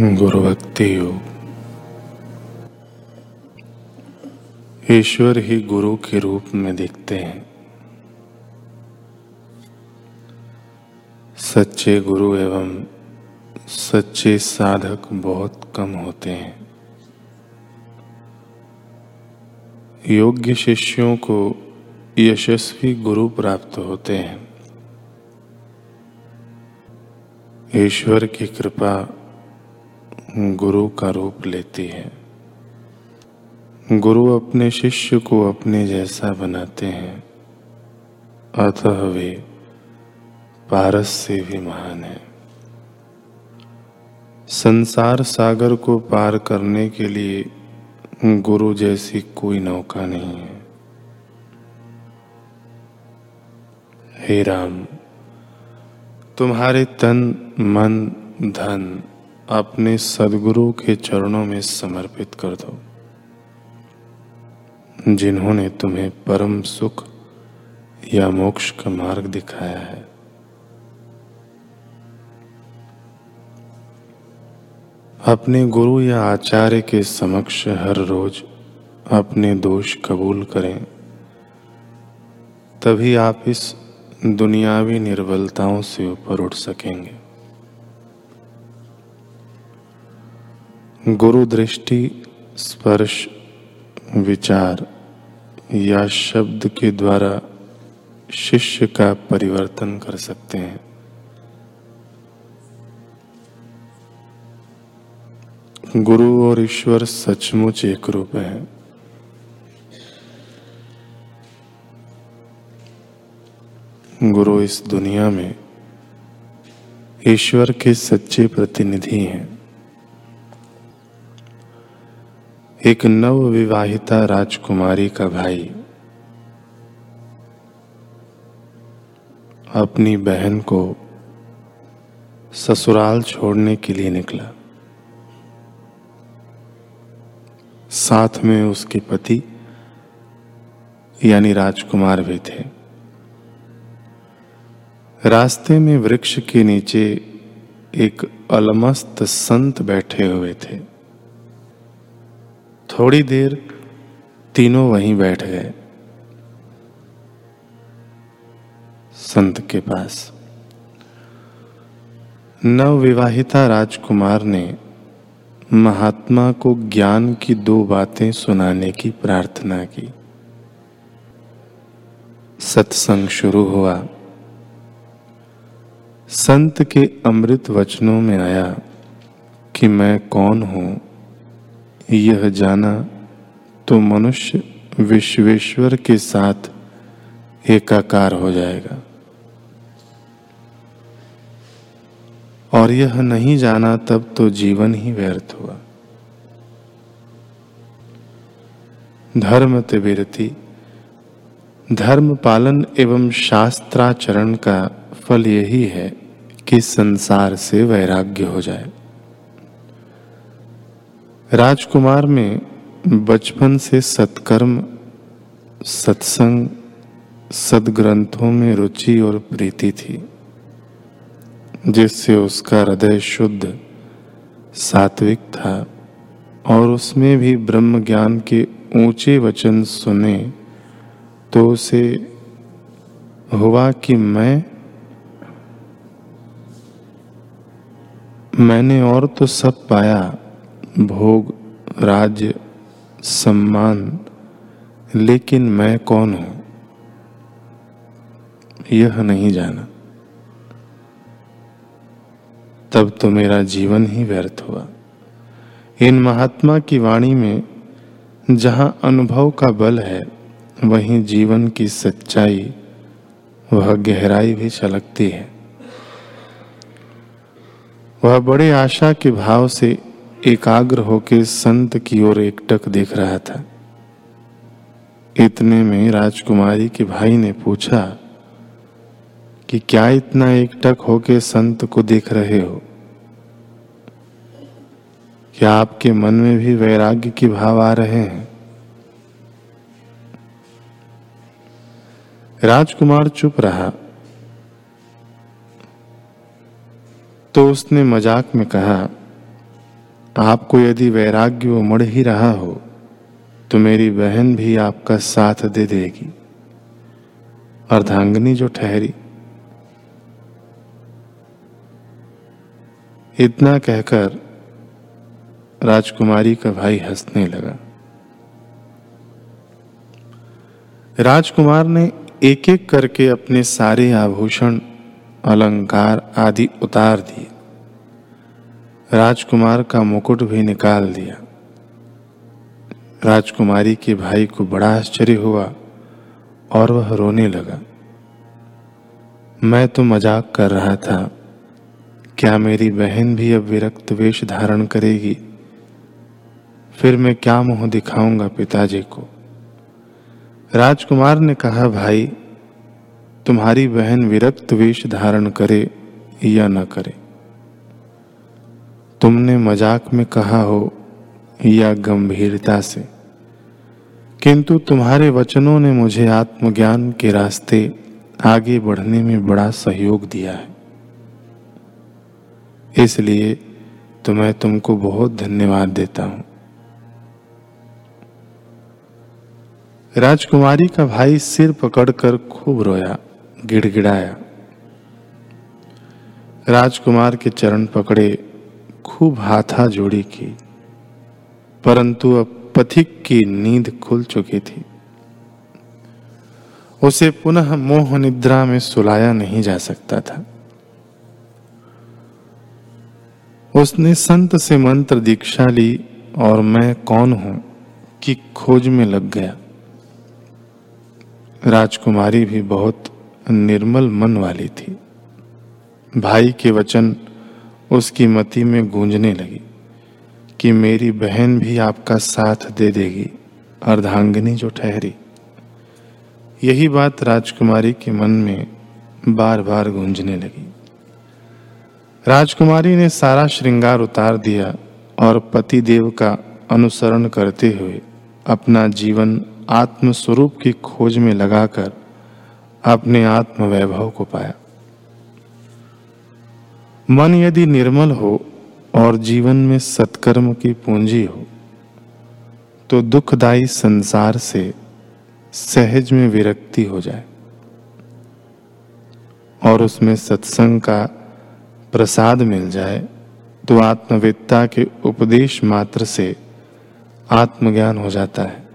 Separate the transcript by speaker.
Speaker 1: गुरु भक्ति योग ईश्वर ही गुरु के रूप में दिखते हैं। सच्चे गुरु एवं सच्चे साधक बहुत कम होते हैं। योग्य शिष्यों को यशस्वी गुरु प्राप्त होते हैं। ईश्वर की कृपा गुरु का रूप लेती है। गुरु अपने शिष्य को अपने जैसा बनाते हैं। अतः वे पारस से भी महान है। संसार सागर को पार करने के लिए गुरु जैसी कोई नौका नहीं है। हे राम, तुम्हारे तन, मन, धन अपने सदगुरु के चरणों में समर्पित कर दो, जिन्होंने तुम्हें परम सुख या मोक्ष का मार्ग दिखाया है। अपने गुरु या आचार्य के समक्ष हर रोज अपने दोष कबूल करें, तभी आप इस दुनियावी निर्बलताओं से ऊपर उठ सकेंगे। गुरु दृष्टि स्पर्श, विचार या शब्द के द्वारा शिष्य का परिवर्तन कर सकते हैं। गुरु और ईश्वर सचमुच एक रूप है। गुरु इस दुनिया में ईश्वर के सच्चे प्रतिनिधि हैं। एक नव विवाहिता राजकुमारी का भाई। अपनी बहन को ससुराल छोड़ने के लिए निकला। साथ में उसके पति, यानी राजकुमार भी थे। रास्ते में वृक्ष के नीचे एक अलमस्त संत बैठे हुए थे। थोड़ी देर तीनों वहीं बैठ गए। संत के पास। नवविवाहिता राजकुमार ने महात्मा को ज्ञान की दो बातें सुनाने की प्रार्थना की। सत्संग शुरू हुआ। संत के अमृत वचनों में आया कि मैं कौन हूँ? यह जाना तो मनुष्य विश्वेश्वर के साथ एकाकार हो जाएगा। और यह नहीं जाना तब तो जीवन ही व्यर्थ हुआ। धर्म तिबिरती धर्म पालन एवं शास्त्राचरण का फल यही है कि संसार से वैराग्य हो जाए। राजकुमार में बचपन से सत्कर्म, सत्संग, सदग्रंथों में रुचि और प्रीति थी, जिससे उसका हृदय शुद्ध, सात्विक था और उसमें भी ब्रह्म ज्ञान के ऊँचे वचन सुने तो उसे हुआ कि मैं, मैंने और तो सब पाया। भोग राज्य सम्मान, लेकिन मैं कौन हूँ? यह नहीं जाना। तब तो मेरा जीवन ही व्यर्थ हुआ। इन महात्मा की वाणी में जहाँ अनुभव का बल है, वहीं जीवन की सच्चाई, वह गहराई भी छलकती है। वह बड़े आशा के भाव से एकाग्र होकर संत की ओर एकटक देख रहा था। इतने में राजकुमारी के भाई ने पूछा कि क्या इतना एकटक होके संत को देख रहे हो? क्या आपके मन में भी वैराग्य के भाव आ रहे हैं? राजकुमार चुप रहा। तो उसने मज़ाक में कहा आपको यदि वैराग्य उमड़ ही रहा हो तो मेरी बहन भी आपका साथ दे देगी। अर्धांगनी जो ठहरी। इतना कहकर राजकुमारी का भाई हंसने लगा। राजकुमार ने एक एक करके अपने सारे आभूषण, अलंकार आदि उतार दिए। राजकुमार का मुकुट भी निकाल दिया। राजकुमारी के भाई को बड़ा आश्चर्य हुआ और वह रोने लगा। मैं तो मज़ाक कर रहा था। क्या मेरी बहन भी अब विरक्त वेश धारण करेगी? फिर मैं क्या मुँह दिखाऊँगा पिताजी को? राजकुमार ने कहा, भाई, तुम्हारी बहन विरक्त वेश धारण करे या न करे। तुमने मज़ाक में कहा हो या गंभीरता से। किंतु तुम्हारे वचनों ने मुझे आत्मज्ञान के रास्ते आगे बढ़ने में बड़ा सहयोग दिया है। इसलिए तो मैं तुमको बहुत धन्यवाद देता हूँ। राजकुमारी का भाई सिर पकड़कर खूब रोया, गिड़गिड़ाया। राजकुमार के चरण पकड़े खूब हाथा जोड़ी की, परंतु अब पथिक की नींद खुल चुकी थी। उसे पुनः मोह निद्रा में सुलाया नहीं जा सकता था। उसने संत से मंत्र दीक्षा ली और मैं कौन हूँ कि खोज में लग गया। राजकुमारी भी बहुत निर्मल मन वाली थी। भाई के वचन उसकी मति में गूंजने लगी कि मेरी बहन भी आपका साथ दे देगी, अर्धांगिनी जो ठहरी। यही बात राजकुमारी के मन में बार बार गूंजने लगी। राजकुमारी ने सारा श्रृंगार उतार दिया और पति देव का अनुसरण करते हुए अपना जीवन आत्मस्वरूप की खोज में लगाकर अपने आत्म वैभव को पाया। मन यदि निर्मल हो और जीवन में सत्कर्म की पूंजी हो तो दुखदायी संसार से सहज में विरक्ति हो जाए और उसमें सत्संग का प्रसाद मिल जाए तो आत्मविद्ता के उपदेश मात्र से आत्मज्ञान हो जाता है।